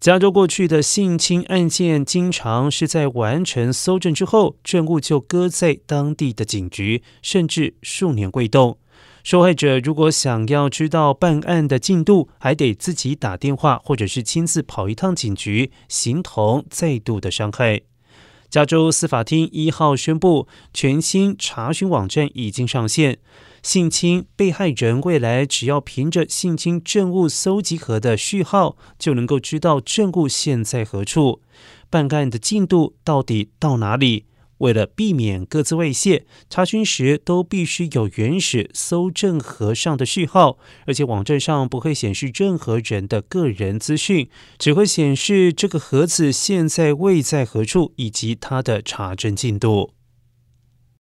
加州过去的性侵案件，经常是在完成搜证之后，证物就搁在当地的警局，甚至数年未动。受害者如果想要知道办案的进度，还得自己打电话，或者是亲自跑一趟警局，形同再度的伤害。加州司法厅一号宣布，全新查询网站已经上线。性侵被害人未来只要凭着性侵证物搜集盒的序号，就能够知道证物现在何处，办案的进度到底到哪里。为了避免各自外泄，查询时都必须有原始搜证盒上的序号，而且网站上不会显示任何人的个人资讯，只会显示这个盒子现在位在何处以及它的查证进度。